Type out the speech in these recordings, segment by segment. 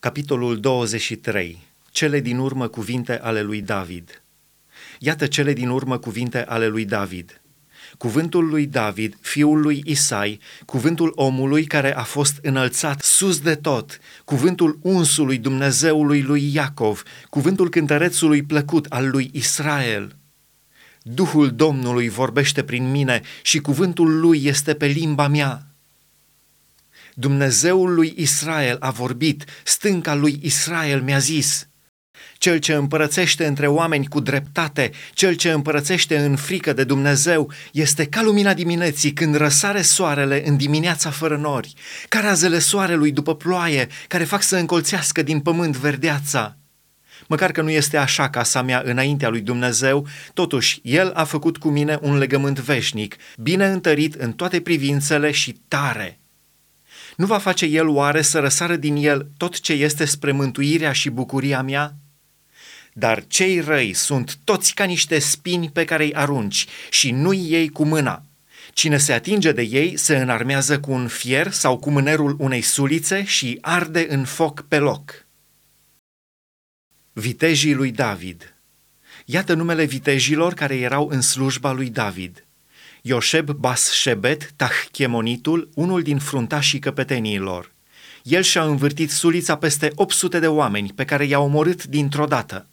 Capitolul 23. Cele din urmă cuvinte ale lui David. Iată cele din urmă cuvinte ale lui David. Cuvântul lui David, fiul lui Isai, cuvântul omului care a fost înălțat sus de tot, cuvântul unsului Dumnezeului lui Iacov, cuvântul cântărețului plăcut al lui Israel. Duhul Domnului vorbește prin mine și cuvântul lui este pe limba mea. Dumnezeul lui Israel a vorbit, stânca lui Israel mi-a zis, cel ce împărățește între oameni cu dreptate, cel ce împărățește în frică de Dumnezeu, este ca lumina dimineții când răsare soarele în dimineața fără nori, ca razele soarelui după ploaie, care fac să încolțească din pământ verdeața. Măcar că nu este așa casa mea înaintea lui Dumnezeu, totuși El a făcut cu mine un legământ veșnic, bine întărit în toate privințele și tare. Nu va face El oare să răsară din El tot ce este spre mântuirea și bucuria mea? Dar cei răi sunt toți ca niște spini pe care îi arunci și nu-i ei cu mâna. Cine se atinge de ei se înarmează cu un fier sau cu mânerul unei sulițe și arde în foc pe loc. Vitejii lui David Iată numele vitejilor care erau în slujba lui David – Ioșeb Bas-Shebet, Tahchemonitul, unul din fruntașii căpeteniilor. El și-a învârtit sulița peste 800 de oameni pe care i-a omorât dintr-o dată.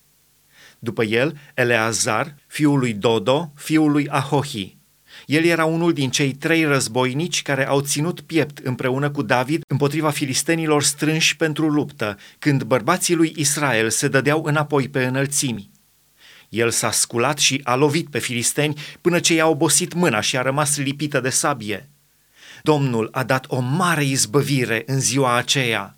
După el, Eleazar, fiul lui Dodo, fiul lui Ahohi. El era unul din cei trei războinici care au ținut piept împreună cu David împotriva filistenilor strânși pentru luptă, când bărbații lui Israel se dădeau înapoi pe înălțimi. El s-a sculat și a lovit pe filisteni până ce i-a obosit mâna și a rămas lipită de sabie. Domnul a dat o mare izbăvire în ziua aceea.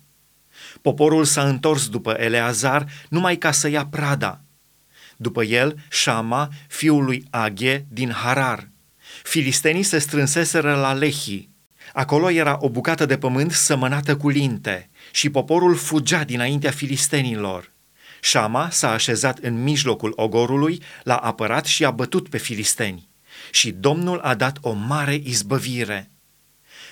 Poporul s-a întors după Eleazar numai ca să ia prada. După el, Shama, fiul lui Aghe din Harar. Filistenii se strânseseră la Lehi. Acolo era o bucată de pământ sămănată cu linte și poporul fugea dinaintea filistenilor. Shama s-a așezat în mijlocul ogorului, l-a apărat și a bătut pe filisteni. Și Domnul a dat o mare izbăvire.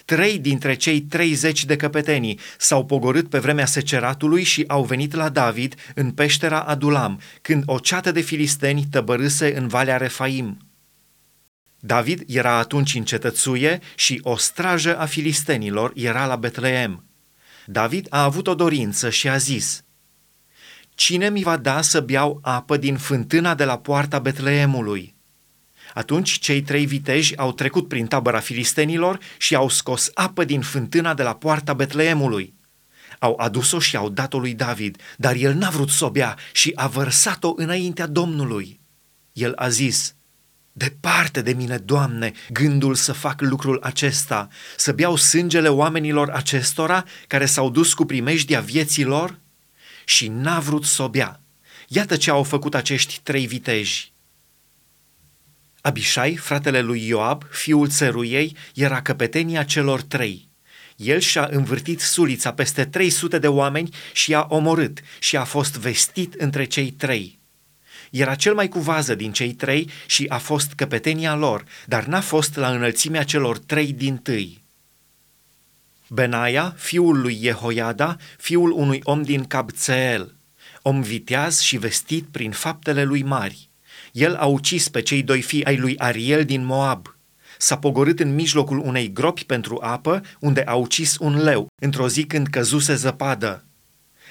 Trei dintre cei treizeci de căpetenii s-au pogorât pe vremea seceratului și au venit la David în peștera Adulam, când o ceată de filisteni tăbărâse în Valea Refaim. David era atunci în cetățuie și o strajă a filistenilor era la Betleem. David a avut o dorință și a zis – Cine mi va da să beau apă din fântâna de la poarta Betleemului? Atunci cei trei viteji au trecut prin tabăra filistenilor și au scos apă din fântâna de la poarta Betleemului. Au adus-o și au dat-o lui David, dar el n-a vrut să o bea și a vărsat-o înaintea Domnului. El a zis, Departe de mine, Doamne, gândul să fac lucrul acesta, să beau sângele oamenilor acestora care s-au dus cu primejdia vieții lor? Și n-a vrut să o bea. Iată ce au făcut acești trei viteji. Abishai, fratele lui Ioab, fiul țăruiei, era căpetenia celor trei. El și-a învârtit sulița peste 300 de oameni și i-a omorât și a fost vestit între cei trei. Era cel mai cu vază din cei trei și a fost căpetenia lor, dar n-a fost la înălțimea celor trei din tâi. Benaia, fiul lui Jehoiada, fiul unui om din Cabțeel, om viteaz și vestit prin faptele lui mari. El a ucis pe cei doi fii ai lui Ariel din Moab. S-a pogorât în mijlocul unei gropi pentru apă, unde a ucis un leu, într-o zi când căzuse zăpadă.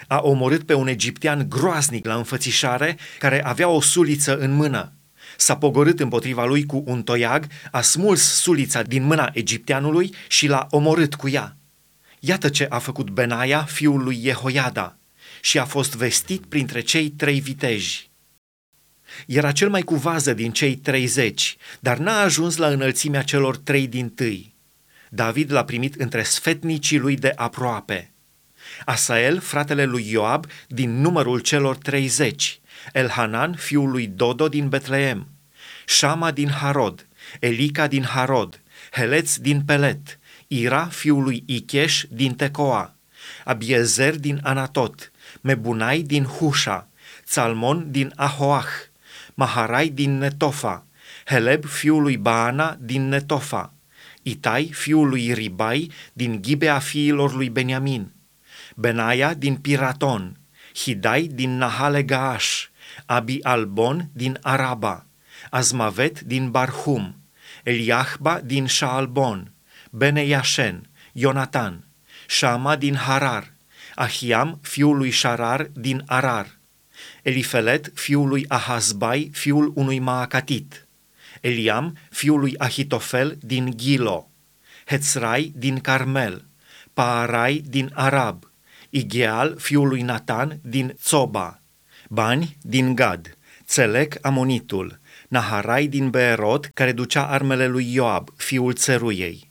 A omorât pe un egiptean groaznic la înfățișare, care avea o suliță în mână. S-a pogorât împotriva lui cu un toiag, a smuls sulița din mâna egipteanului și l-a omorât cu ea. Iată ce a făcut Benaia, fiul lui Jehoiada, și a fost vestit printre cei trei viteji. Era cel mai cu vază din cei treizeci, dar n-a ajuns la înălțimea celor trei din tâi. David l-a primit între sfetnicii lui de aproape. Asael, fratele lui Ioab, din numărul celor treizeci, Elhanan, fiul lui Dodo din Betleem, Shama din Harod, Elica din Harod, Heleț din Pelet, Ira, fiul lui Icheș din Tecoa, Abiezer din Anatot, Mebunai din Husha, Salmon din Ahoach, Maharai din Netofa, Heleb, fiul lui Baana din Netofa, Itai, fiul lui Ribai din Ghibea fiilor lui Beniamin, Benaia din Piraton, Hidai din Nahale Gaash, Abi Albon din Araba, Azmavet din Barhum, Eliahba din Shaalbon, Bene Yashen, Ionatan, Shama din Harar, Ahiam, fiul lui Sharar, din Arar, Elifelet, fiul lui Ahazbai, fiul unui Maacatit, Eliam, fiul lui Ahitofel, din Gilo, Hetzrai, din Carmel, Paarai, din Arab, Igeal, fiul lui Natan, din Tsoba, Bani, din Gad, Țelec, Amonitul, Naharai din Beerot, care ducea armele lui Ioab, fiul țeruiei,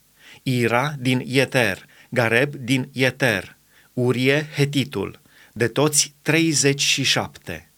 Ira din Ieter, Gareb din Ieter, Urie Hetitul, de toți 37.